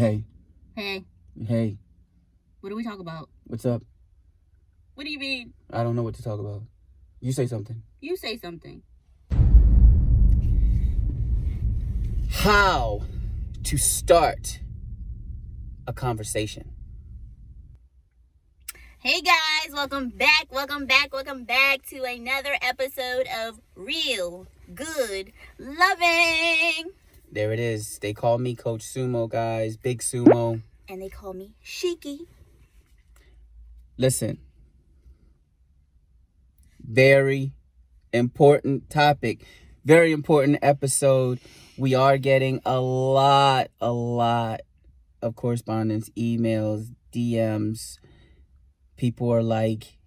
Hey, Hey, hey, what do we talk about? what's up? What do you mean? I don't know what to talk about. You say something. You say something. How to start a conversation. Hey guys, welcome back, welcome back, welcome back to another episode of Real Good Loving. There it is. They call me Coach Sumo, guys. Big Sumo. And they call me Sheki. Listen. Very important topic. Very important episode. We are getting a lot, a lot of correspondence, emails, DMs. People are like,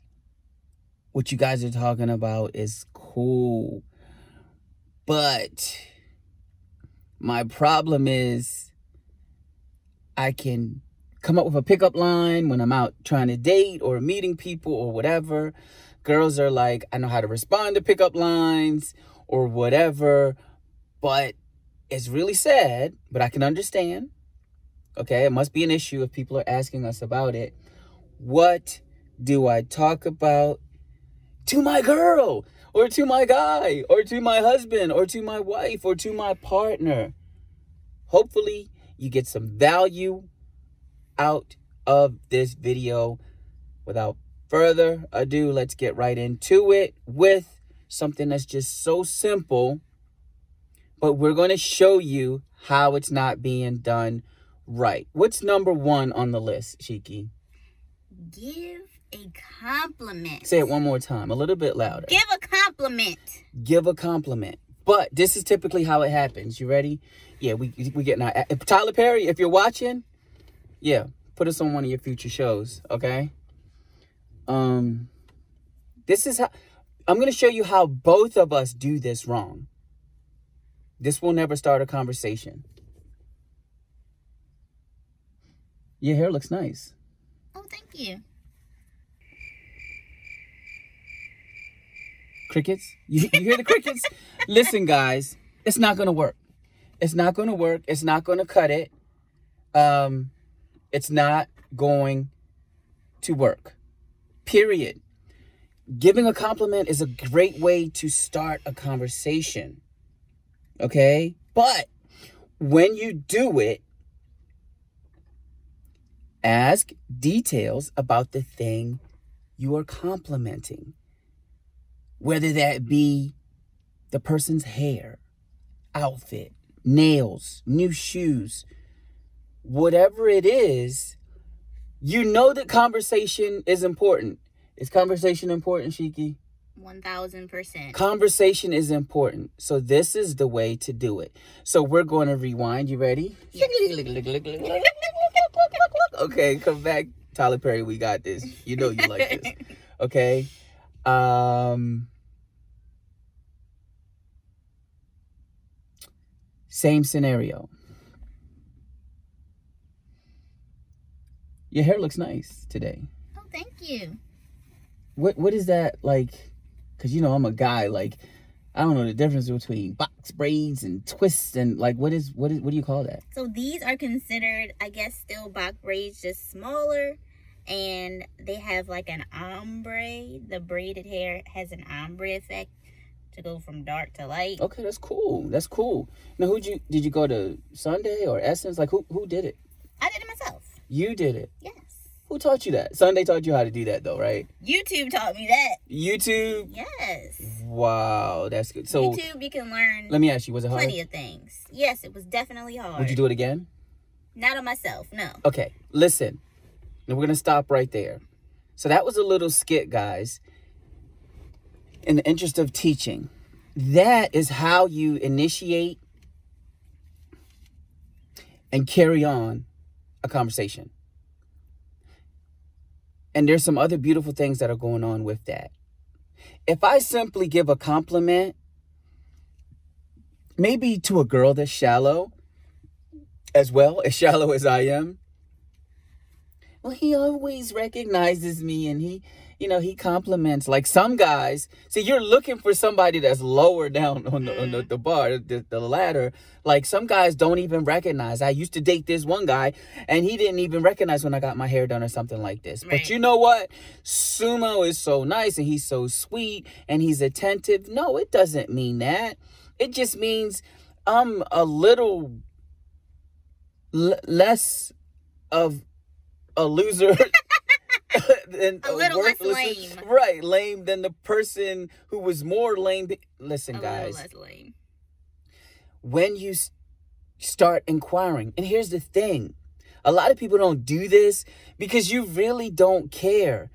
what you guys are talking about is cool. But my problem is I can come up with a pickup line when I'm out trying to date or meeting people or whatever. Girls are like, I know how to respond to pickup lines or whatever, but it's really sad, but I can understand. Okay, it must be an issue if people are asking us about it. What do I talk about to my girl or to my guy or to my husband or to my wife or to my partner? Hopefully, you get some value out of this video. Without further ado, let's get right into it with something that's just so simple, but we're going to show you how it's not being done right. What's number one on the list, Sheki? Give a compliment. Say it one more time, a little bit louder. Give a compliment. Give a compliment. But this is typically how it happens. You ready? Yeah, we we getting our Tyler Perry. If you're watching, yeah, put us on one of your future shows. Okay. Um, this is how I'm gonna show you how both of us do this wrong. This will never start a conversation. Your hair looks nice. Oh, thank you. Crickets? You, you hear the crickets? Listen, guys, it's not gonna work. It's not gonna work. It's not gonna cut it. Um, it's not going to work. Period. Giving a compliment is a great way to start a conversation. Okay? But when you do it, ask details about the thing you are complimenting whether that be the person's hair, outfit, nails, new shoes, whatever it is, you know that conversation is important. Is conversation important, Sheki? 1000%. Conversation is important. So this is the way to do it. So we're going to rewind. You ready? okay, come back. Tyler Perry, we got this. You know you like this. Okay. Um Same scenario. Your hair looks nice today. oh, thank you. What what is that like? Cause you know I'm a guy. Like I don't know the difference between box braids and twists and like what is what is what do you call that? So these are considered, I guess, still box braids, just smaller. And they have like an ombre. The braided hair has an ombre effect to go from dark to light. Okay, that's cool. That's cool. Now who'd you did you go to Sunday or Essence? Like who who did it? I did it myself. You did it. Yes. Who taught you that? Sunday taught you how to do that though, right? YouTube taught me that. YouTube. Yes. Wow, that's good. So YouTube, you can learn let me ask you, was it hard? plenty of things. Yes, it was definitely hard. Would you do it again? Not on myself, no. Okay, listen. And we're gonna stop right there. So that was a little skit, guys. In the interest of teaching, that is how you initiate and carry on a conversation. And there's some other beautiful things that are going on with that. If I simply give a compliment, maybe to a girl that's shallow, as well, as shallow as I am, well, he always recognizes me and he you know, he compliments like some guys. See, you're looking for somebody that's lower down on the on the, mm-hmm. the bar, the, the ladder. Like some guys don't even recognize. I used to date this one guy, and he didn't even recognize when I got my hair done or something like this. Right. But you know what? Sumo is so nice and he's so sweet and he's attentive. No, it doesn't mean that. It just means I'm a little l- less of a loser A little less lame. Right, lame than the person who was more lame. Listen, A guys, less lame. when you start inquiring, and here's the thing a lot of people don't do this because you really don't care.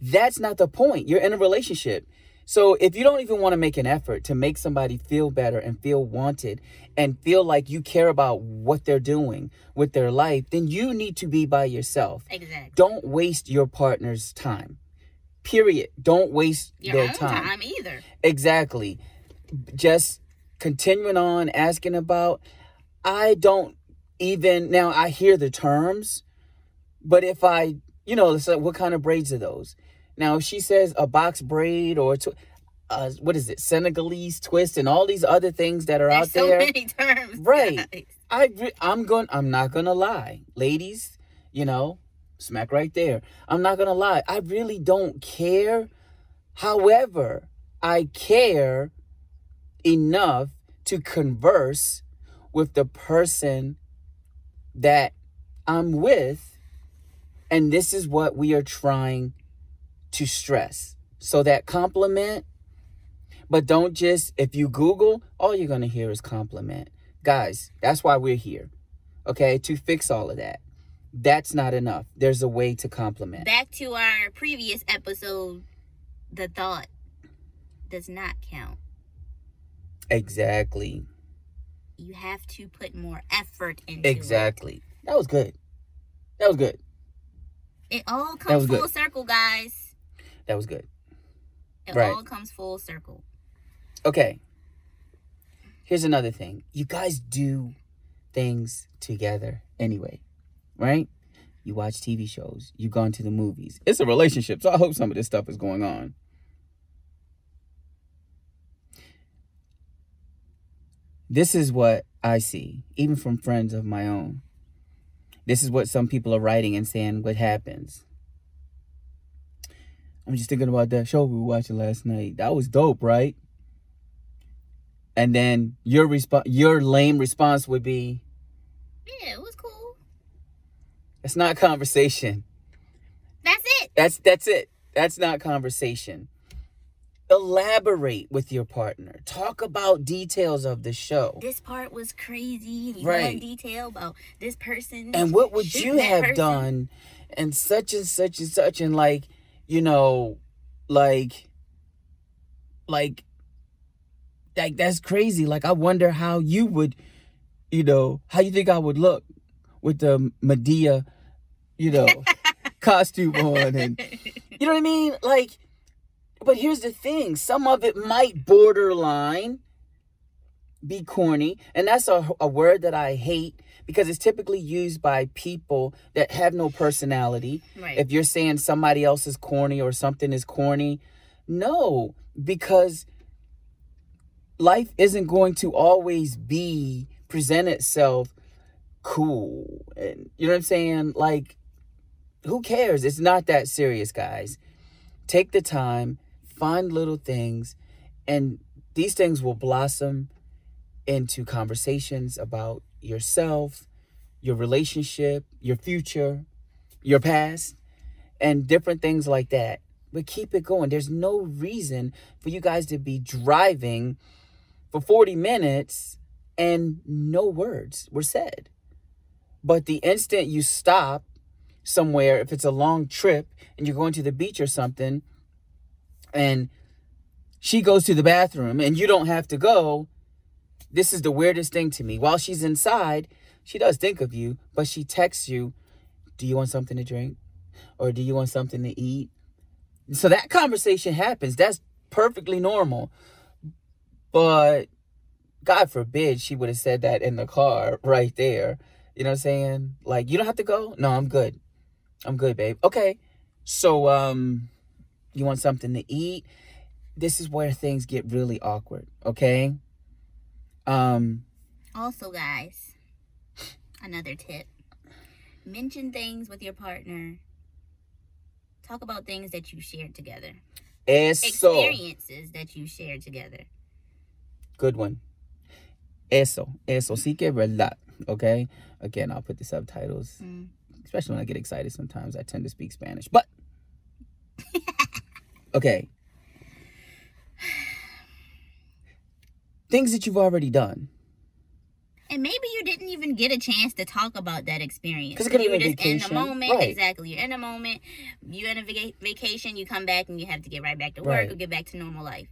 That's not the point. You're in a relationship. So if you don't even want to make an effort to make somebody feel better and feel wanted and feel like you care about what they're doing with their life, then you need to be by yourself. Exactly. Don't waste your partner's time. Period. Don't waste Your their time. time either. Exactly. Just continuing on asking about, I don't even, now I hear the terms, but if I, you know, it's like, what kind of braids are those? Now, if she says a box braid or, tw- uh, what is it, Senegalese twist and all these other things that are There's out so there. many terms. Right. guys. I re- I'm going I'm not going to lie. Ladies, you know, smack right there. I'm not going to lie. I really don't care. However, I care enough to converse with the person that I'm with and this is what we are trying to stress. So that compliment but don't just if you google all you're going to hear is compliment guys that's why we're here okay to fix all of that that's not enough there's a way to compliment Back to our previous episode, the thought does not count. exactly You have to put more effort into it. exactly that was good that was good It all comes good. full circle, guys. That was good. It Right. all comes full circle. okay. Here's another thing. You guys do things together anyway right? You watch tv shows. You've gone to the movies. It's a relationship so i hope some of this stuff is going on. This is what i see even from friends of my own. This is what some people are writing and saying what happens i'm just thinking about that show we were watching last night that was dope right and then your response your lame response would be Yeah, it was cool. it's not conversation That's it. that's that's it that's not conversation elaborate with your partner talk about details of the show This part was crazy. You Right. detail about this person. and what would you have person. done and such and such and such and like you know like like like that's crazy. Like i wonder how you would you know how you think i would look with the Madea you know costume on and you know what i mean? Like but here's the thing. Some of it might borderline be corny and that's a, a word that i hate because it's typically used by people that have no personality. Right. if you're saying somebody else is corny or something is corny no because life isn't going to always be present itself cool. And you know what i'm saying? Like who cares? It's not that serious guys. Take the time find little things and these things will blossom into conversations about yourself your relationship your future your past and different things like that. But keep it going. There's no reason for you guys to be driving for 40 minutes and no words were said. But the instant you stop somewhere if it's a long trip and you're going to the beach or something and she goes to the bathroom and you don't have to go this is the weirdest thing to me. While she's inside she does think of you but she texts you do you want something to drink? Or do you want something to eat? So that conversation happens. That's perfectly normal. But god forbid she would have said that in the car right there. You know what i'm saying? Like you don't have to go? No i'm good. I'm good babe. Okay. So um you want something to eat. This is where things get really awkward, okay? Um Also, guys, another tip mention things with your partner. Talk about things that you shared together, eso. experiences that you shared together. Good one. Eso. Eso. Sí que verdad. Okay? Again, I'll put the subtitles. Mm. Especially when I get excited sometimes. I tend to speak Spanish. But okay. Things that you've already done. And maybe you didn't even get a chance to talk about that experience. 'Cause it could've you were just in vacation. the moment. Right. Exactly. You're in the moment. You're in a vaca- vacation. You come back and you have to get right back to work Right. or get back to normal life.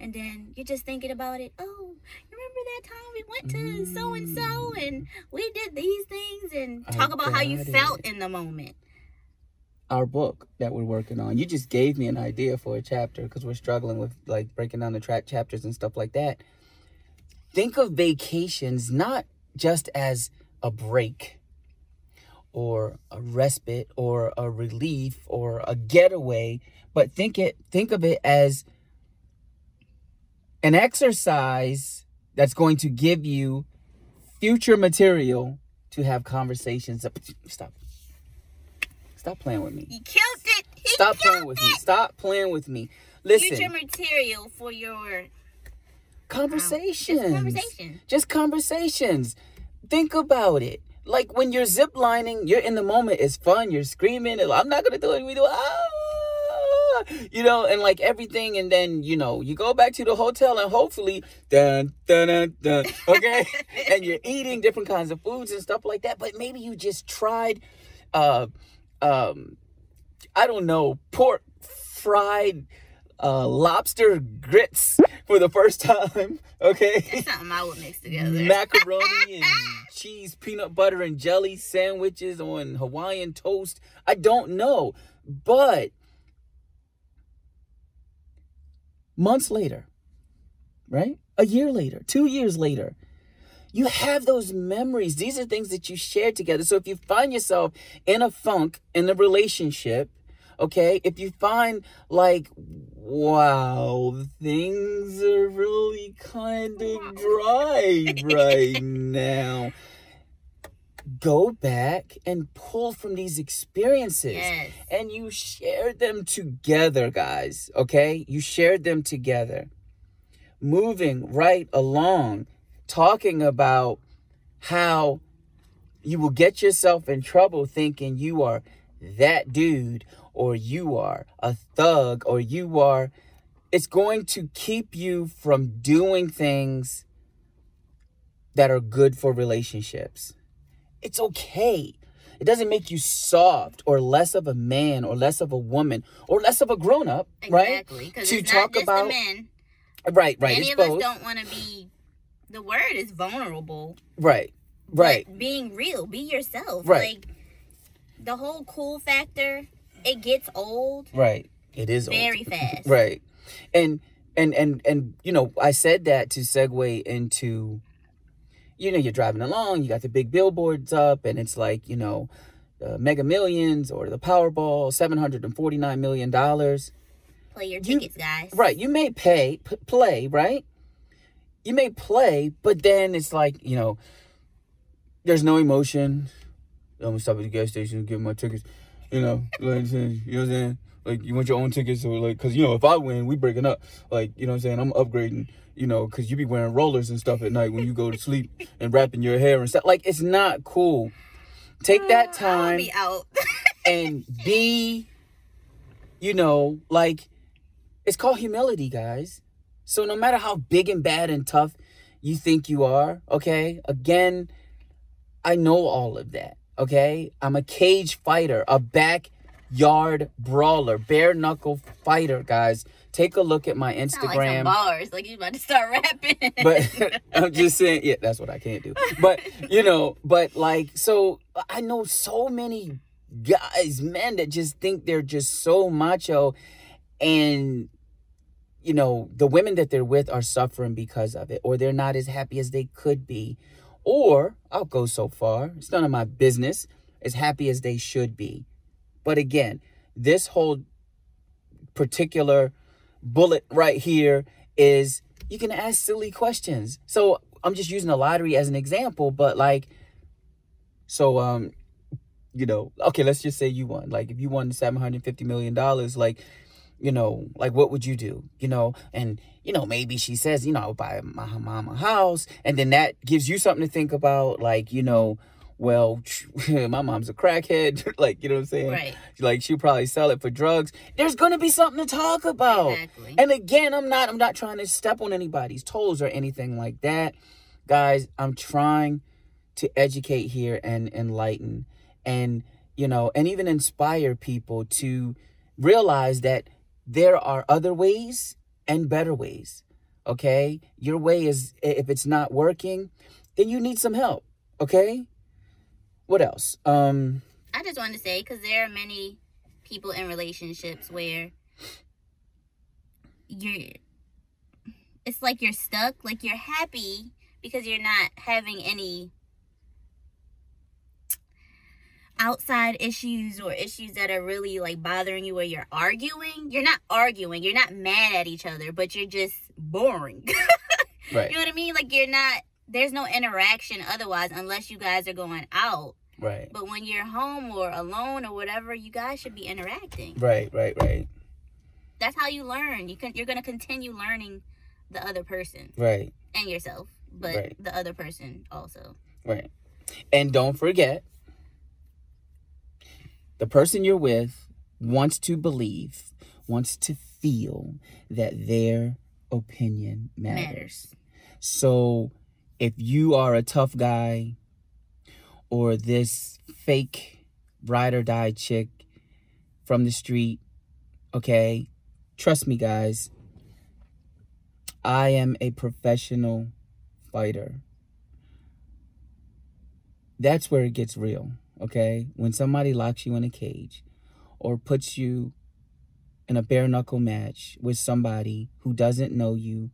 And then you're just thinking about it. Oh, remember that time we went to so and so and we did these things and I talk about how you it. felt in the moment. Our book that we're working on. You just gave me an idea for a chapter because we're struggling with like breaking down the track chapters and stuff like that. Think of vacations not just as a break or a respite or a relief or a getaway, but think it think of it as an exercise that's going to give you future material to have conversations. Stop. Stop playing with me. You killed it. He Stop killed playing with me. Stop playing with me. Listen, Future material for your conversations. just conversation. Just conversations. Think about it. Like when you're zip lining, you're in the moment. It's fun. You're screaming. I'm not gonna do it. We do. Ah! You know, and like everything, and then you know, you go back to the hotel, and hopefully, dun dun dun dun. Okay, and you're eating different kinds of foods and stuff like that. But maybe you just tried, uh, um, I don't know, pork fried uh, lobster grits for the first time. Okay, That's something I would mix together. macaroni and cheese, peanut butter and jelly sandwiches on Hawaiian toast. I don't know, but months later, right? A year later, two years later, you have those memories. These are things that you share together. So if you find yourself in a funk in a relationship, okay, if you find like, wow, things are really kind of dry right now, go back and pull from these experiences Yes. and you shared them together, guys. Okay? You shared them together. Moving right along, talking about how you will get yourself in trouble thinking you are that dude or you are a thug or you are. It's going to keep you from doing things that are good for relationships. It's okay. It doesn't make you soft or less of a man or less of a woman or less of a grown up, right? Exactly. Because To talk not just about- men. Right, right. Many it's of both. us don't want to be. The word is vulnerable. Right, right. Being real, be yourself. Right. Like the whole cool factor, it gets old Right. It is old. very fast. Right. And and and and you know, I said that to segue into you know, you're driving along, you got the big billboards up and it's like, you know, the Mega Millions or the Powerball, 749 million dollars. Play your You- tickets, guys. Right, you may pay p- play, right? You may play, but then it's like, you know, there's no emotion. I'm gonna stop at the gas station and get my tickets. You know, like you know what I'm saying? Like you want your own tickets, or like, cause you know, if I win, we breaking up. Like, you know what I'm saying? I'm upgrading. You know, cause you be wearing rollers and stuff at night when you go to sleep and wrapping your hair and stuff. Like, it's not cool. Take that uh, time be out. and be, you know, like it's called humility, guys. So no matter how big and bad and tough you think you are, okay? Again, I know all of that, okay? I'm a cage fighter, a backyard brawler, bare knuckle fighter, guys. Take a look at my Sound like Instagram. bars. Like you about to start rapping. but I'm just saying, yeah, that's what I can't do. But you know, but like, so I know so many guys, men that just think they're just so macho, and you know, the women that they're with are suffering because of it, or they're not as happy as they could be, or I'll go so far, it's none of my business, as happy as they should be. But again, this whole particular bullet right here is you can ask silly questions. So I'm just using the lottery as an example, but like, so um, you know, okay, let's just say you won. Like, if you won seven hundred fifty million dollars, like, you know, like what would you do? You know, and you know, maybe she says, you know, I'll buy my mom a house, and then that gives you something to think about, like, you know, well, my mom's a crackhead, like, you know what I'm saying? Right. Like she'll probably sell it for drugs. There's gonna be something to talk about. Exactly. And again, I'm not I'm not trying to step on anybody's toes or anything like that. Guys, I'm trying to educate here and enlighten and you know, and even inspire people to realize that there are other ways and better ways. Okay? Your way is if it's not working, then you need some help. Okay? What else? Um I just wanted to say because there are many people in relationships where you're it's like you're stuck like you're happy because you're not having any outside issues or issues that are really like bothering you where you're arguing you're not arguing you're not mad at each other but you're just boring right. you know what i mean like you're not there's no interaction otherwise unless you guys are going out Right. but when you're home or alone or whatever, you guys should be interacting. Right, right, right. That's how you learn. You can you're gonna continue learning the other person Right. and yourself, but Right. the other person also. Right. And don't forget, the person you're with wants to believe, wants to feel that their opinion matters. Matters. So if you are a tough guy or this fake ride or die chick from the street, okay, trust me, guys, I am a professional fighter. That's where it gets real, okay? When somebody locks you in a cage or puts you in a bare knuckle match with somebody who doesn't know you,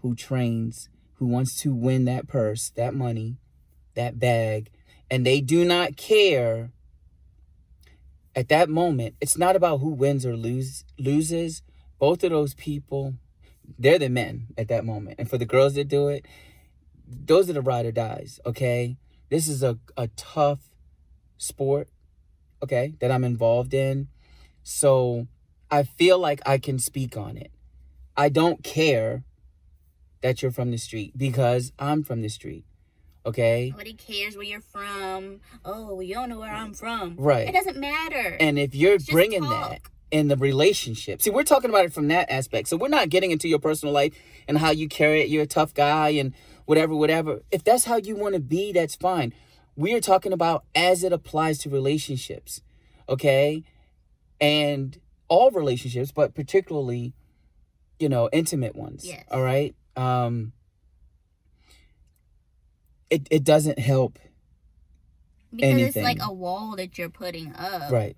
who trains, who wants to win that purse, that money, that bag, and they do not care at that moment. It's not about who wins or lose loses. Both of those people, they're the men at that moment. And for the girls that do it, those are the ride or dies, okay? This is a, a tough sport, okay, that I'm involved in. So I feel like I can speak on it. I don't care that you're from the street because I'm from the street. Okay? Nobody cares where you're from. Oh, you don't know where I'm from. Right. It doesn't matter. And if you're bringing talk. that in the relationship, see, we're talking about it from that aspect. So we're not getting into your personal life and how you carry it. You're a tough guy and whatever, whatever. If that's how you want to be, that's fine. We are talking about as it applies to relationships. Okay? And all relationships, but particularly, you know, intimate ones. Yes. All right? Um it, it doesn't help. because it's like a wall that you're putting up, Right.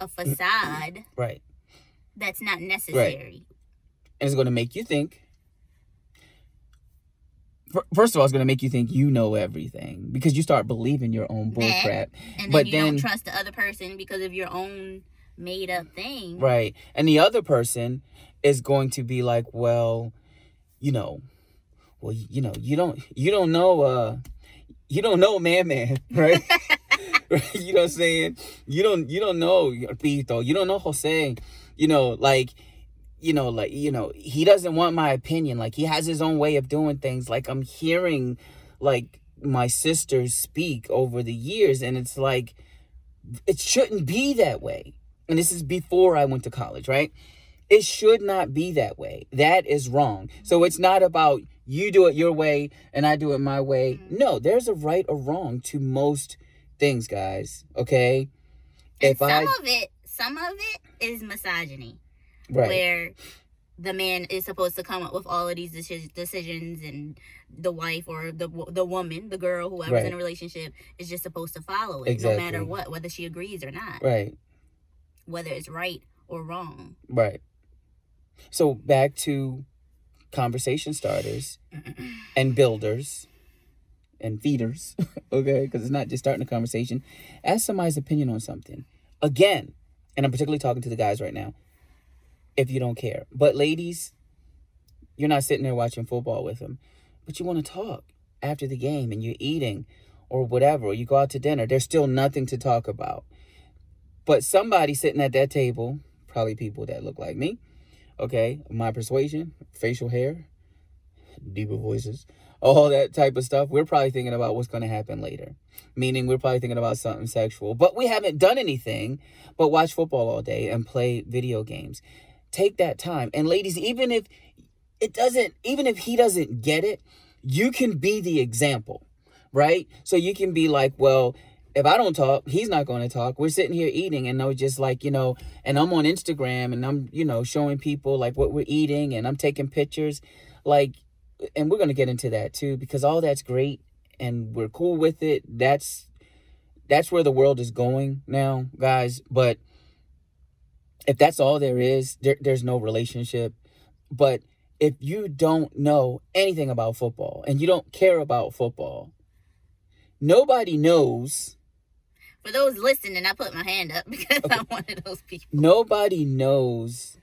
a facade Right. that's not necessary. and it's going to make you think. Fir- First of all, it's going to make you think you know everything because you start believing your own bullcrap. And then But you then- don't trust the other person because of your own made up thing. Right. And the other person is going to be like, well, you know, well, you know, you don't, you don't know, uh, you don't know man, man, right? Right? you know what I'm saying? You don't, you don't know Pito. You don't know Jose. You know, like, you know, like, you know, he doesn't want my opinion. Like, he has his own way of doing things. Like, I'm hearing, like, my sisters speak over the years, and it's like, it shouldn't be that way. And this is before I went to college, right? It should not be that way. That is wrong. So it's not about you do it your way and I do it my way. Mhm. No, there's a right or wrong to most things, guys. Okay? And If some I of it, some of it is misogyny, right. where the man is supposed to come up with all of these decisions, and the wife or the the woman, the girl, whoever's Right. in a relationship, is just supposed to follow it, no matter what, whether she agrees or not, Right. whether it's right or wrong. Right. So back to conversation starters and builders and feeders, okay? Because it's not just starting a conversation. Ask somebody's opinion on something. Again, and I'm particularly talking to the guys right now. If you don't care. But ladies, you're not sitting there watching football with them, but you want to talk after the game and you're eating or whatever, or you go out to dinner. There's still nothing to talk about. But somebody sitting at that table, probably people that look like me, okay, my persuasion, facial hair, deeper voices, all that type of stuff, we're probably thinking about what's going to happen later. Meaning we're probably thinking about something sexual. But we haven't done anything but watch football all day and play video games. Take that time. And ladies, even if it doesn't, even if he doesn't get it, you can be the example, right? So you can be like, well, if I don't talk, he's not going to talk. We're sitting here eating, and I was just like, you know, and I'm on Instagram and I'm, you know, showing people like what we're eating and I'm taking pictures. Like, and we're going to get into that too because all that's great and we're cool with it. That's that's where the world is going now, guys. But if that's all there is, there, there's no relationship. But if you don't know anything about football and you don't care about football, nobody knows. For those listening, I put my hand up because okay. I'm one of those people. Nobody knows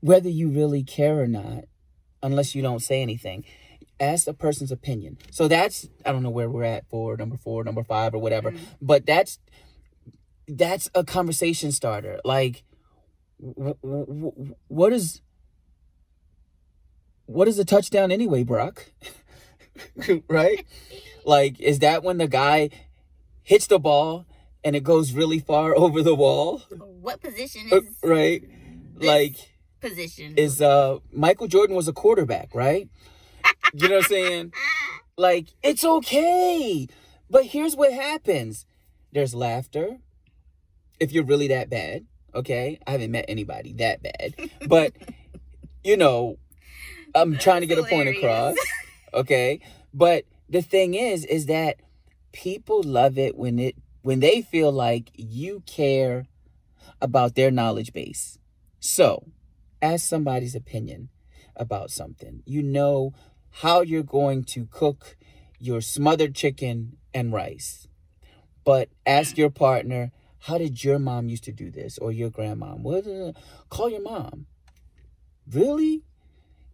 whether you really care or not unless you don't say anything. Ask a person's opinion. So that's I don't know where we're at for number four, number five, or whatever. Mm-hmm. But that's that's a conversation starter. Like, what is what is a touchdown anyway, Brock? right? like, is that when the guy hits the ball and it goes really far over the wall? What position uh, is right? Like position is uh Michael Jordan was a quarterback, right? you know what I'm saying? Like it's okay. But here's what happens. There's laughter. If you're really that bad, okay? I haven't met anybody that bad. But you know, I'm trying to get hilarious. a point across. Okay? But the thing is is that people love it when it when they feel like you care about their knowledge base. So, ask somebody's opinion about something. You know how you're going to cook your smothered chicken and rice. But ask your partner, how did your mom used to do this or your grandma? What uh, call your mom. Really?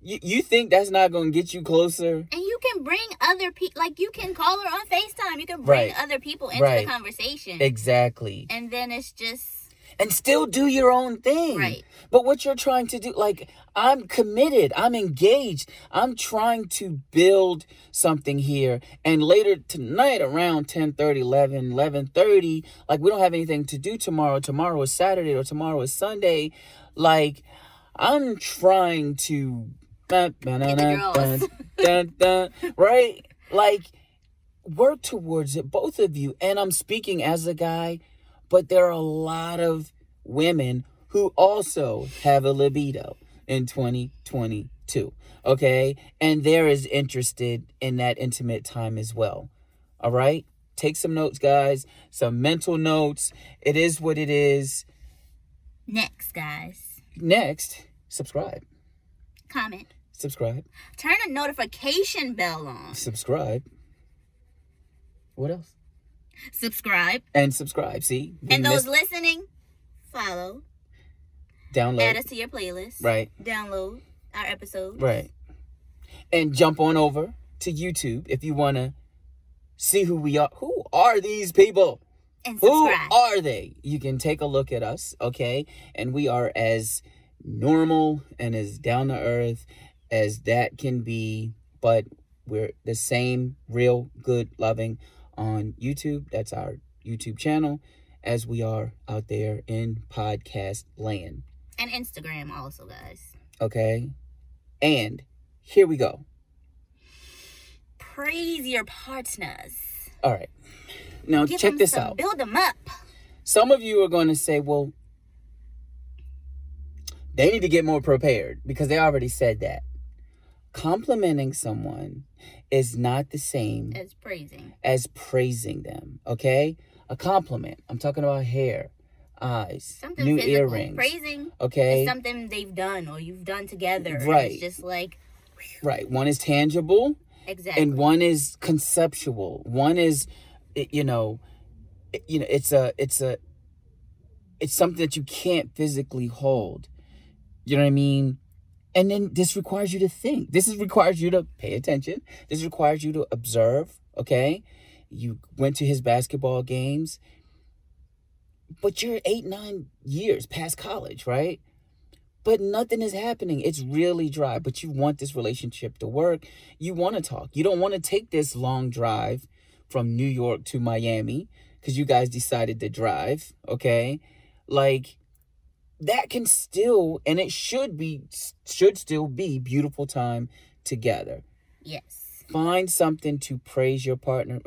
You, you think that's not going to get you closer? And you can bring other people, like you can call her on FaceTime. You can bring right. other people into right. the conversation. Exactly. And then it's just and still do your own thing. Right. But what you're trying to do, like, I'm committed, I'm engaged, I'm trying to build something here. And later tonight, around 10 30, 11, 11 30, like, we don't have anything to do tomorrow. Tomorrow is Saturday or tomorrow is Sunday. Like, I'm trying to. Dun, dun, dun, right? Like, work towards it, both of you. And I'm speaking as a guy but there are a lot of women who also have a libido in 2022. Okay. And they're as interested in that intimate time as well. All right. Take some notes, guys. Some mental notes. It is what it is. Next, guys. Next, subscribe. Comment. Subscribe. Turn a notification bell on. Subscribe. What else? Subscribe, and subscribe. See, and those missed... listening, follow, download, add us to your playlist. Right. Download our episodes. Right. And jump on over to YouTube if you want to see who we are. Who are these people? And Who are they? You can take a look at us, okay? And we are as normal and as down to earth as that can be, but we're the same real, good, loving, on YouTube. That's our YouTube channel, as we are out there in podcast land. And Instagram also, guys. Okay. And here we go. Praise your partners. All right. Now, Give check this out. Build them up. Some of you are going to say, well, they need to get more prepared because they already said that. Complimenting someone is not the same as praising as praising them. Okay, a compliment. I'm talking about hair, eyes, something new physical. earrings. Praising. Okay, something they've done or you've done together. Right. It's just like. Right. One is tangible. Exactly. And one is conceptual. One is, you know, you know, it's a, it's a, it's something that you can't physically hold. You know what I mean? And then this requires you to think. This is requires you to pay attention. This requires you to observe, okay? You went to his basketball games. But you're 8 9 years past college, right? But nothing is happening. It's really dry, but you want this relationship to work. You want to talk. You don't want to take this long drive from New York to Miami because you guys decided to drive, okay? Like that can still and it should be should still be beautiful time together. Yes. Find something to praise your partner.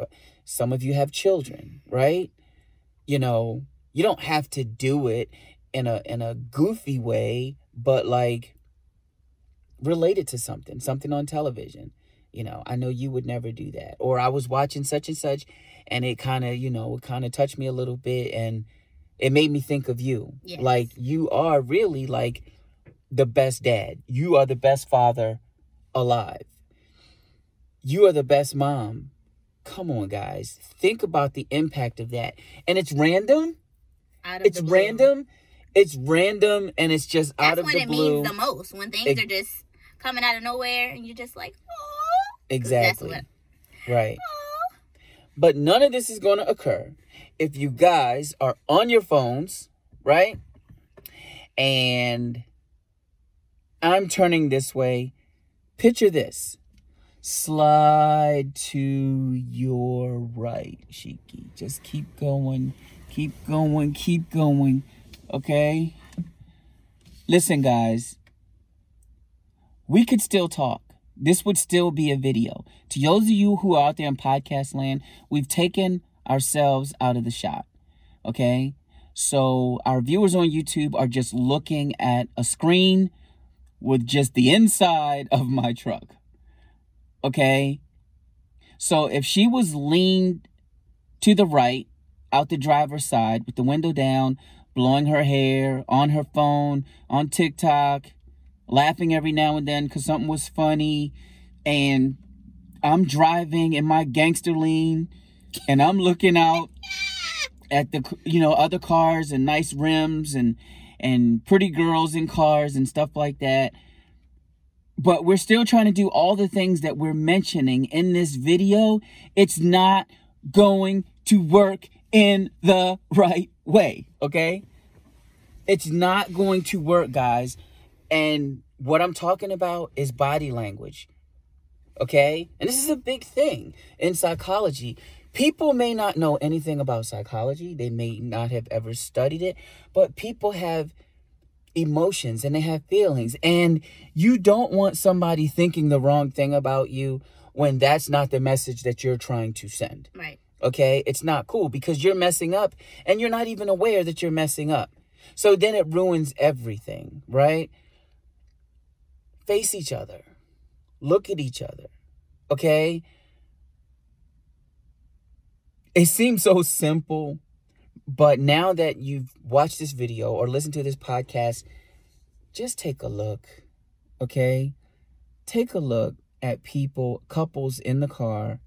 Some of you have children, right? You know, you don't have to do it in a in a goofy way, but like related to something, something on television. You know, I know you would never do that. Or I was watching such and such and it kind of, you know, it kind of touched me a little bit and it made me think of you. Yes. Like you are really like the best dad. You are the best father alive. You are the best mom. Come on, guys. Think about the impact of that. And it's random. Out of It's the blue. random. It's random and it's just out of the blue. That's when it means the most. When things Ex- are just coming out of nowhere and you're just like, oh. exactly. That's Right. oh. But none of this is going to occur if you guys are on your phones, right? And I'm turning this way. Picture this. Slide to your right, Sheki. Just keep going. Keep going. Keep going. Okay? Listen, guys. We could still talk. This would still be a video. To those of you who are out there in podcast land, we've taken ourselves out of the shot. Okay? So our viewers on YouTube are just looking at a screen with just the inside of my truck. Okay? So if she was leaned to the right, out the driver's side, with the window down, blowing her hair, on her phone, on TikTok, laughing every now and then because something was funny, and I'm driving in my gangster lean, and I'm looking out at the you know other cars and nice rims and and pretty girls in cars and stuff like that. But we're still trying to do all the things that we're mentioning in this video. It's not going to work in the right way okay? It's not going to work guys and what i'm talking about is body language okay? And this is a big thing in psychology. People may not know anything about psychology. They may not have ever studied it but people have emotions and they have feelings. And you don't want somebody thinking the wrong thing about you when that's not the message that you're trying to send Right. okay? It's not cool because you're messing up and you're not even aware that you're messing up. So then it ruins everything right face each other look at each other okay? It seems so simple but now that you've watched this video or listened to this podcast just take a look okay? Take a look at people couples in the car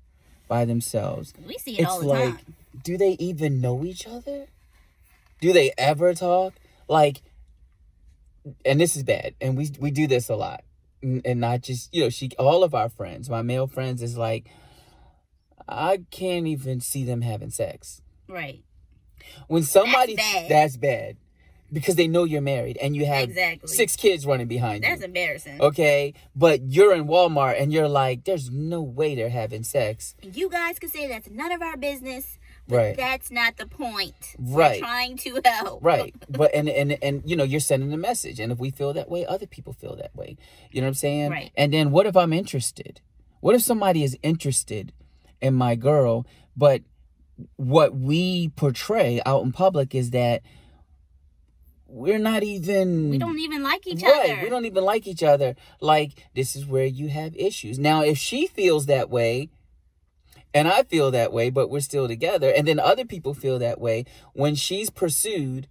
by themselves. We see it it's all the like time. do they even know each other? Do they ever talk? Like and this is bad and we we do this a lot and not just you know she all of our friends my male friends is like i can't even see them having sex Right. when somebody bad. that's bad because they know you're married and you have Exactly. six kids running behind That's you That's embarrassing. okay but you're in walmart and you're like there's no way they're having sex You guys can say that's none of our business, but Right. that's not the point. Right. We're trying to help. right but and and and you know you're sending a message and if we feel that way other people feel that way you know what i'm saying Right. and then what if i'm interested what if somebody is interested in my girl but what we portray out in public is that we're not even We don't even like each right other. we don't even like each other like this is where you have issues now if she feels that way and I feel that way, but we're still together. And then other people feel that way. When she's pursued,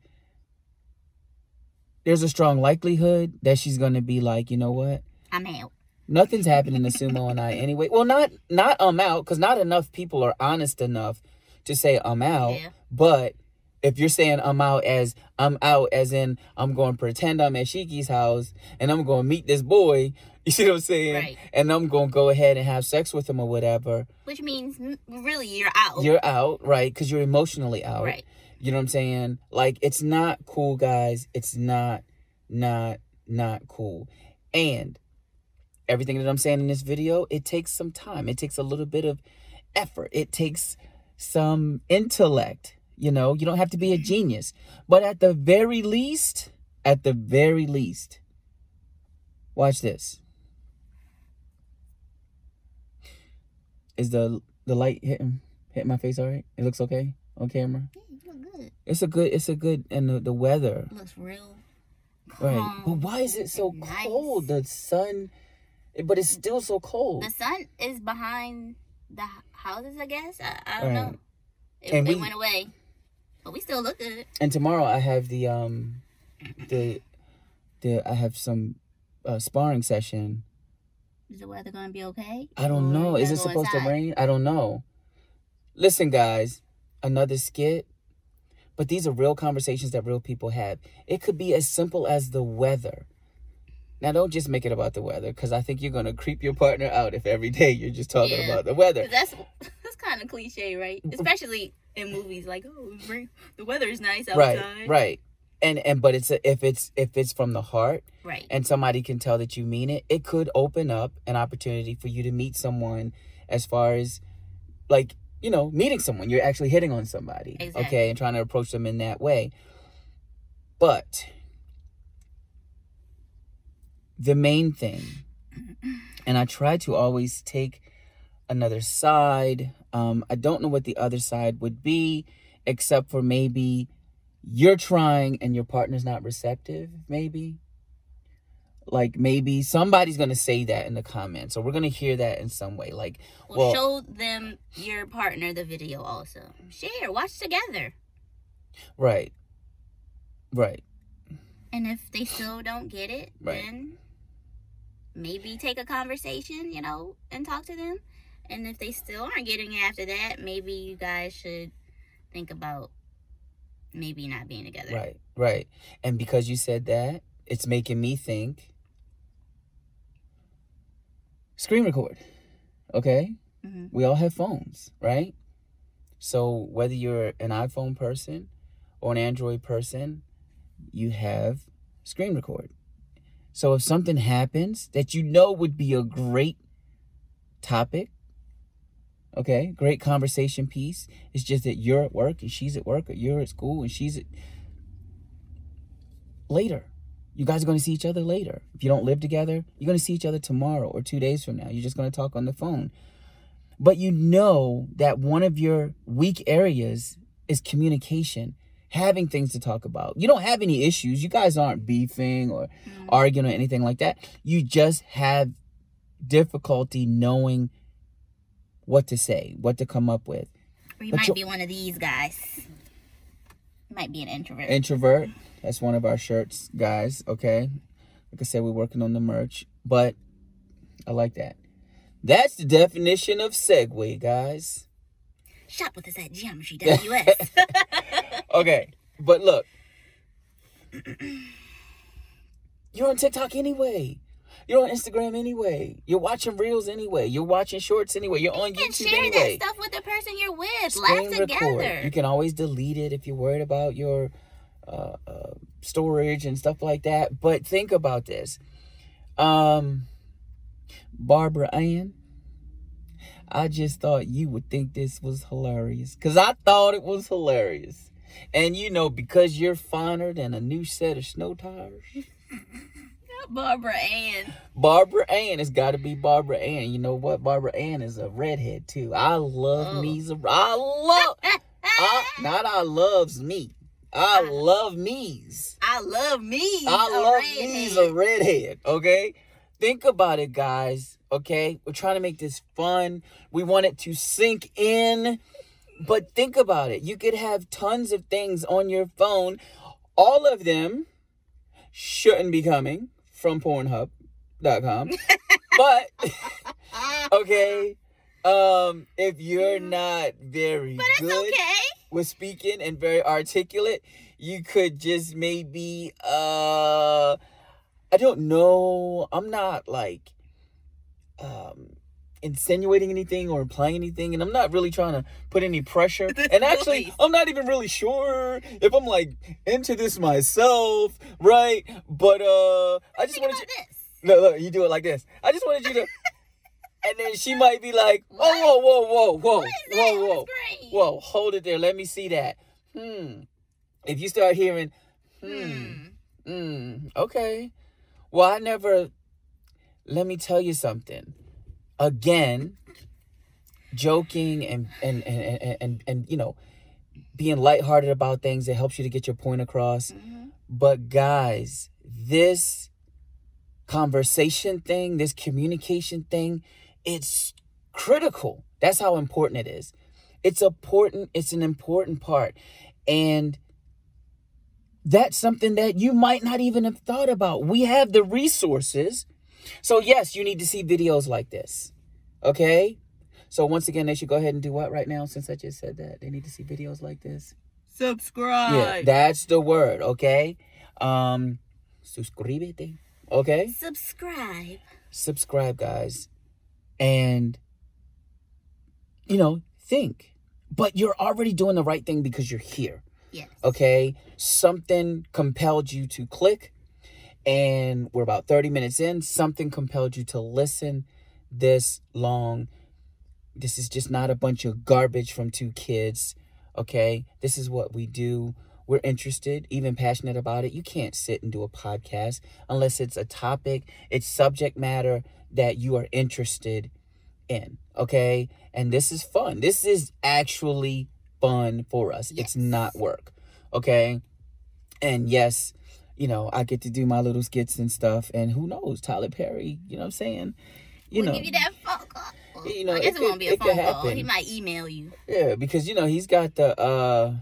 there's a strong likelihood that she's gonna be like, you know what? I'm out. Nothing's happening to Sumo and I anyway. Well, not not I'm out, because not enough people are honest enough to say I'm out. Yeah. But if you're saying I'm out as I'm out as in I'm going to pretend I'm at Sheki's house and I'm going to meet this boy, you see what I'm saying? Right. And I'm going to go ahead and have sex with him or whatever. Which means really you're out. You're out, right? Because you're emotionally out. right. You know what I'm saying? Like it's not cool, guys. It's not, not, not cool. And everything that I'm saying in this video, it takes some time. It takes a little bit of effort. It takes some intellect. You know, you don't have to be a genius. But at the very least, at the very least, watch this. Is the the light hitting hitting my face all right? It looks okay on camera. Yeah, you look good. It's a good. It's a good, and the, the weather, looks real. right? But why is it so nice. cold? The sun, but it's still so cold. The sun is behind the houses, I guess. I, I don't Right. know. It, And it we- went away. But we still look good. And tomorrow I have the um, the the I have some uh, sparring session. Is the weather going to be okay? I don't know. Is it supposed to rain? I don't know. Listen, guys, another skit. But these are real conversations that real people have. It could be as simple as the weather. Now, don't just make it about the weather, because I think you're gonna creep your partner out if every day you're just talking Yeah. about the weather. that's that's kind of cliche, right? Especially in movies, like oh, the weather is nice outside. Right, right. And and but it's a, if it's if it's from the heart right. and somebody can tell that you mean it, it could open up an opportunity for you to meet someone as far as like, you know, meeting someone. You're actually hitting on somebody. Exactly. Okay, and trying to approach them in that way. But the main thing, and I try to always take another side. Um, I don't know what the other side would be, except for maybe you're trying and your partner's not receptive, maybe. Like maybe somebody's gonna say that in the comments, so we're gonna hear that in some way. Like, Well, well- show them your partner the video also. Share, watch together. right, right, And if they still don't get it, Right. then maybe take a conversation, you know, and talk to them. And if they still aren't getting it after that, maybe you guys should think about maybe not being together. right, right. And because you said that, it's making me think. Screen record, okay? hmm we all have phones, right? So whether you're an iPhone person or an Android person, you have screen record. So if something happens that you know would be a great topic, okay, great conversation piece, it's just that you're at work and she's at work, or you're at school and she's at later. You guys are going to see each other later. If you don't live together, you're going to see each other tomorrow or two days from now. You're just going to talk on the phone but you know that one of your weak areas is communication having things to talk about you don't have any issues you guys aren't beefing or Mhm. arguing or anything like that you just have difficulty knowing what to say what to come up with Or you But might be one of these guys. You might be an introvert. introvert that's one of our shirts guys okay like i said we're working on the merch but i like that that's the definition of segue guys Shop with us at Geometry WS. Okay, but look, you're on TikTok anyway. You're on Instagram anyway. You're watching reels anyway. You're watching shorts anyway. You're on you can YouTube share anyway. that stuff with the person you're with. Screen Laugh record. together. You can always delete it if you're worried about your uh, uh, storage and stuff like that. But think about this. Um, Barbara Ann, I just thought you would think this was hilarious because I thought it was hilarious. And you know, because you're finer than a new set of snow tires, Barbara Ann. Barbara Ann It's got to be Barbara Ann. You know what? Barbara Ann is a redhead too. I love Oh. me. some- I love. I, not I loves me. I love me's. I love me. I a love redhead. me's a redhead. Okay, think about it, guys. Okay, we're trying to make this fun. We want it to sink in, but think about it. You could have tons of things on your phone. All of them shouldn't be coming from Pornhub.com, but okay. Um, if you're not very but it's good, okay. was speaking and very articulate, you could just maybe uh I don't know. I'm not like um insinuating anything or implying anything and I'm not really trying to put any pressure. And actually. I'm not even really sure if I'm like into this myself, right? But uh I just Think wanted you this. Look, look, you do it like this. I just wanted you to and then she might be like, whoa, whoa, whoa, whoa, whoa, What is that whoa, whoa. Whoa, hold it there. Let me see that. Hmm. If you start hearing, hmm, Hmm. hmm, okay. Well, I never. Let me tell you something. Again, joking and and and and and, and you know, being lighthearted about things. It helps you to get your point across. Mhm. But guys, this conversation thing, this communication thing, it's critical. That's how important it is. It's important, it's an important part. And that's something that you might not even have thought about. We have the resources. So yes, you need to see videos like this. Okay? So once again, they should go ahead and do what right now since I just said that? They need to see videos like this. Subscribe. Yeah, that's the word, okay? Um suscríbete, okay? Subscribe. Subscribe, guys. And you know, think. But you're already doing the right thing because you're here, Yes. okay? Something compelled you to click and we're about 30 minutes in. Something compelled you to listen this long. This is just not a bunch of garbage from two kids, okay? This is what we do. We're interested, even passionate about it. You can't sit and do a podcast unless it's a topic, it's subject matter that you are interested in, okay? And this is fun. This is actually fun for us. It's not work, okay? And yes, you know, I get to do my little skits and stuff. And who knows, Tyler Perry, you know what I'm saying? You we'll know, give you that phone call. You know, I it guess it, could- won't be a phone call. happen. He might email you. yeah, because you know he's got the uh,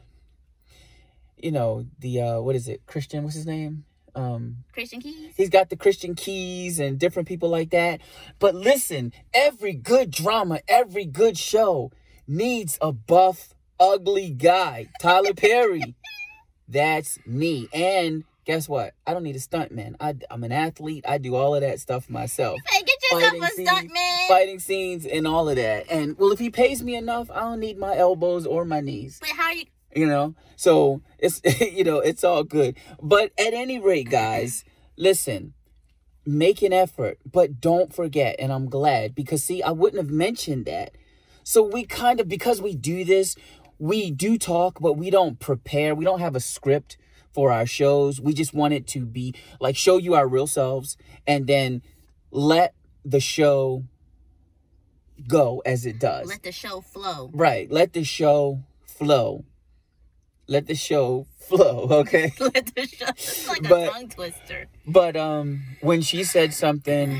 you know the uh, what is it? Christian, what's his name? Um, Christian Keyes. he's got the Christian Keyes and different people like that. But listen, every good drama, every good show needs a buff, ugly guy. Tyler Perry. That's me. And guess what? I don't need a stuntman. I, I'm an athlete. I do all of that stuff myself. Hey, get yourself Fighting a scenes, stunt man. Fighting scenes and all of that. And well, if he pays me enough, I don't need my elbows or my knees But how you? you know so it's you know it's all good but at any rate guys listen make an effort but don't forget and i'm glad because see i wouldn't have mentioned that so we kind of because we do this we do talk but we don't prepare we don't have a script for our shows we just want it to be like show you our real selves and then let the show go as it does Let the show flow. Right. Let the show flow. Let the show flow, okay? Let the show. It's like But- a tongue twister. But um when she said something,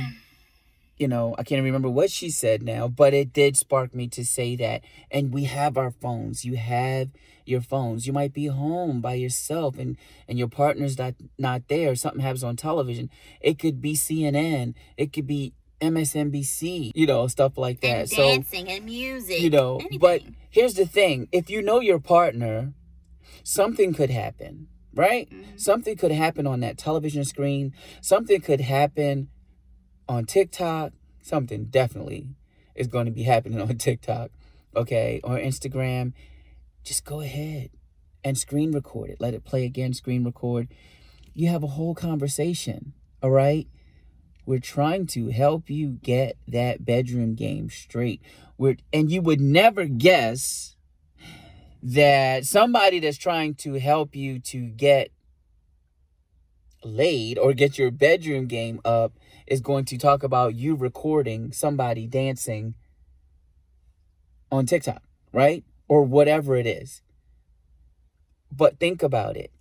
you know, I can't remember what she said now, but it did spark me to say that. And we have our phones. You have your phones. You might be home by yourself and and your partner's not not there. Something happens on television. It could be CNN. It could be MSNBC, you know, stuff like that. And so dancing and music. you know anything. but here's the thing if you know your partner something could happen right Mhm. something could happen on that television screen something could happen on tiktok something definitely is going to be happening on tiktok okay or instagram just go ahead and screen record it let it play again screen record you have a whole conversation all right we're trying to help you get that bedroom game straight. We're, and you would never guess that somebody that's trying to help you to get laid or get your bedroom game up is going to talk about you recording somebody dancing on TikTok, right? Or whatever it is. But think about it.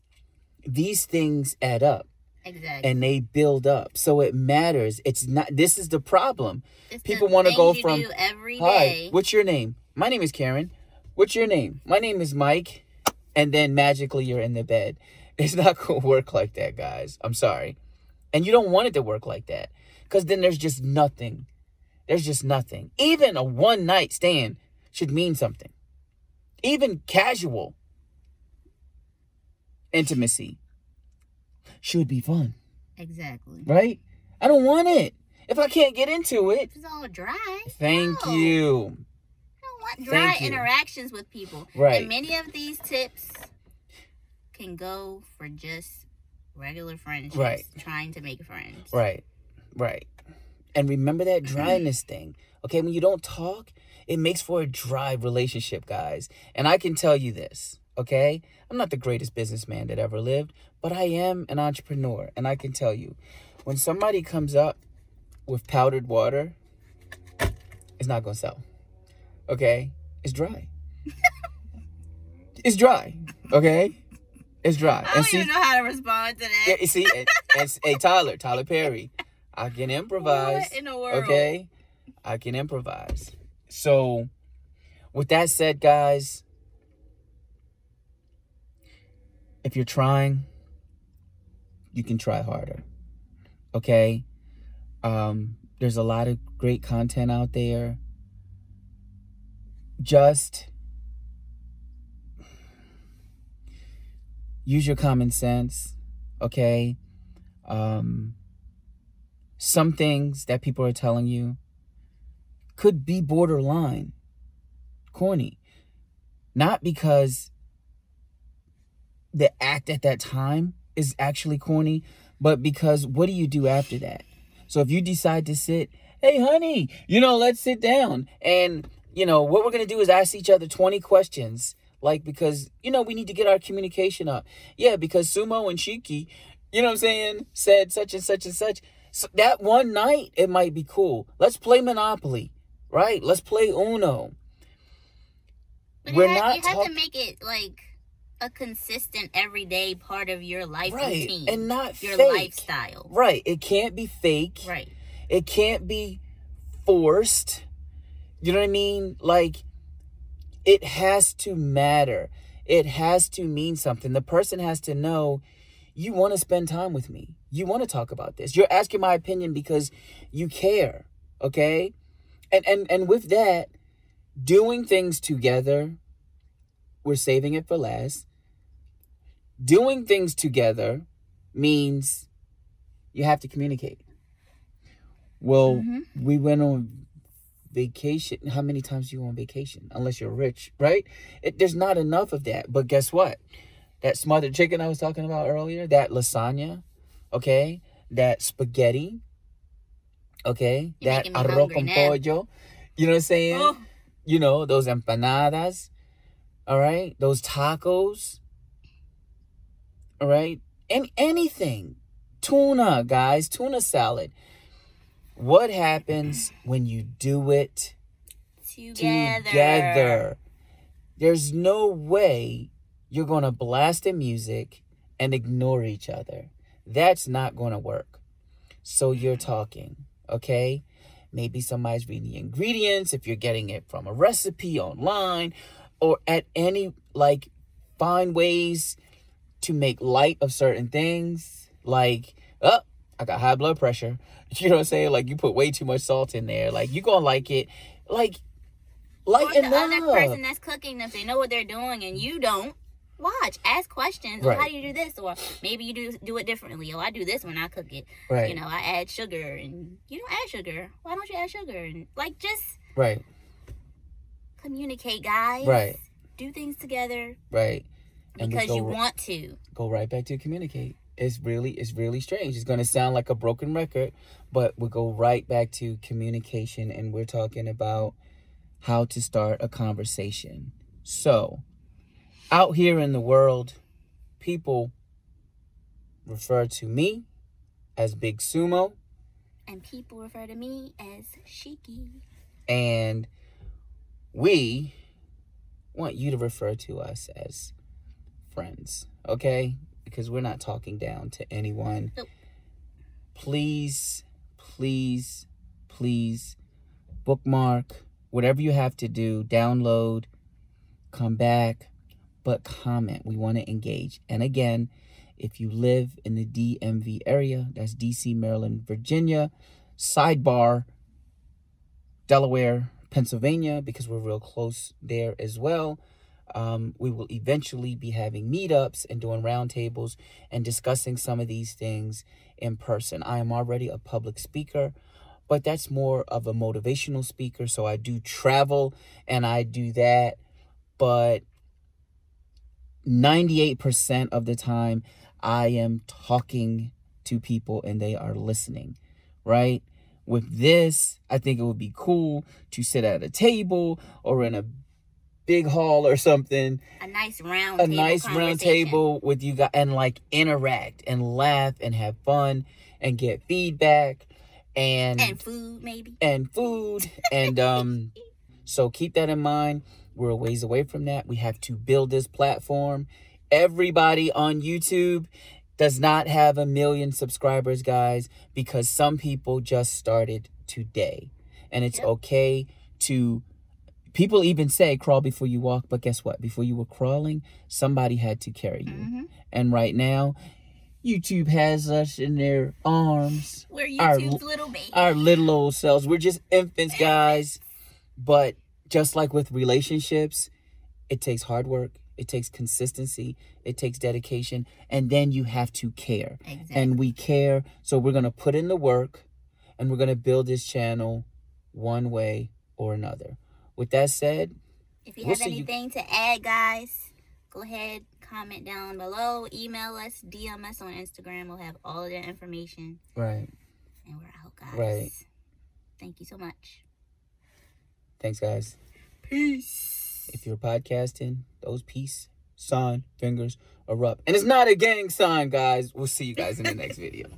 These things add up exactly. and they build up. So it matters. It's not this is the problem. It's people wanna go you from, every Hi, day. what's your name? My name is Karen. What's your name? My name is Mike. And then magically you're in the bed. It's not going to work like that, guys. I'm sorry. And you don't want it to work like that because then there's just nothing. There's just nothing. Even a one night stand should mean something. Even casual intimacy should be fun, Exactly. right? I don't want it. If I can't get into it, It's all dry. thank No. you. I don't want dry interactions with people. Right. And many of these tips can go for just regular friendships. Right. Trying to make friends. Right, right. And remember that dryness thing. Okay, when you don't talk, it makes for a dry relationship, guys. And I can tell you this, okay? I'm not the greatest businessman that ever lived, but I am an entrepreneur. And I can tell you, when somebody comes up with powdered water, it's not going to sell. Okay? It's dry. it's dry. Okay? It's dry. I don't even know how to respond to that. Yeah, you see, and, and, hey Tyler, Tyler Perry, I can improvise. What in the world? Okay, I can improvise. So, with that said, guys, if you're trying, you can try harder. Okay, um, there's a lot of great content out there. Just use your common sense, okay? Um, some things that people are telling you could be borderline corny. Not because the act at that time is actually corny, but because what do you do after that? So if you decide to sit, hey, honey, you know, let's sit down. And, you know, what we're going to do is ask each other 20 questions. Like, because, you know, we need to get our communication up. Yeah, because Sumo and Sheki, you know what I'm saying, said such and such and such. So that one night, it might be cool. Let's play Monopoly, right? Let's play Uno. But We're you have, not you have talk- to make it like a consistent everyday part of your life Right. routine. And not your fake. lifestyle. Right. It can't be fake. Right. It can't be forced. You know what I mean? Like, it has to matter. It has to mean something. The person has to know you want to spend time with me. You want to talk about this. You're asking my opinion because you care. Okay? And and and with that, doing things together, we're saving it for last. Doing things together means you have to communicate. Well, Mhm. we went on vacation. How many times do you go on vacation? Unless you're rich, right? It, there's not enough of that. But guess what? That smothered chicken I was talking about earlier, that lasagna, okay, that spaghetti, okay, You're that arroz con now. pollo. You know what I'm saying? Oh, You know, those empanadas, all right, those tacos, all right, and anything. Tuna, guys, tuna salad. What happens when you do it together. together? There's no way you're going to blast the music and ignore each other. That's not going to work. So you're talking, okay? Maybe somebody's reading the ingredients if you're getting it from a recipe online or at any like find ways to make light of certain things like oh I got high blood pressure. You know what I'm saying? Like you put way too much salt in there. Like you gonna like it. Like Or lighten the other person that's cooking, if they know what they're doing and you don't, watch, ask questions. Or how do you do this? Or maybe you do do it differently. Oh, I do this when I cook it. right. You know, I add sugar and you don't add sugar. Why don't you add sugar? And like just right. communicate, guys. Right. Do things together Right. And because you want to. go right back to communicate. It's really it's really strange. It's gonna sound like a broken record, but we go right back to communication and we're talking about how to start a conversation. So out here in the world, people refer to me as Big Sumo And people refer to me as Sheki. and we want you to refer to us as friends, okay? Because we're not talking down to anyone. Nope. Please, please, please bookmark whatever you have to do, download, come back, but comment. We want to engage. And again, if you live in the DMV area, that's DC, Maryland, Virginia, sidebar, Delaware, Pennsylvania, because we're real close there as well. Um, we will eventually be having meetups and doing roundtables and discussing some of these things in person. I am already a public speaker, but that's more of a motivational speaker. So I do travel and I do that, but 98% of the time, I am talking to people and they are listening, right? With this, I think it would be cool to sit at a table or in a big hall or something. A nice round a nice round table with you guys and like interact and laugh and have fun and get feedback and and food maybe and food and um so keep that in mind we're a ways away from that. We have to build this platform. Everybody on youtube does not have a million subscribers guys because some people just started today. And it's Yep. okay to people even say crawl before you walk but guess what? Before you were crawling somebody had to carry you. Hmm and right now youtube has us in their arms. We're YouTube's l- little baby. our little old selves. We're just infants, guys. But just like with relationships, it takes hard work, it takes consistency, it takes dedication, and then you have to care. exactly. And we care, so we're going to put in the work and we're going to build this channel one way or another. With that said, If you We'll have see you- anything to add, guys, go ahead, comment down below, email us, DM us on Instagram. We'll have all of that information. right. And we're out, guys. Right. Thank you so much. Thanks, guys. Peace. If you're podcasting, those peace sign fingers are up. And it's not a gang sign, guys. We'll see you guys in the next video.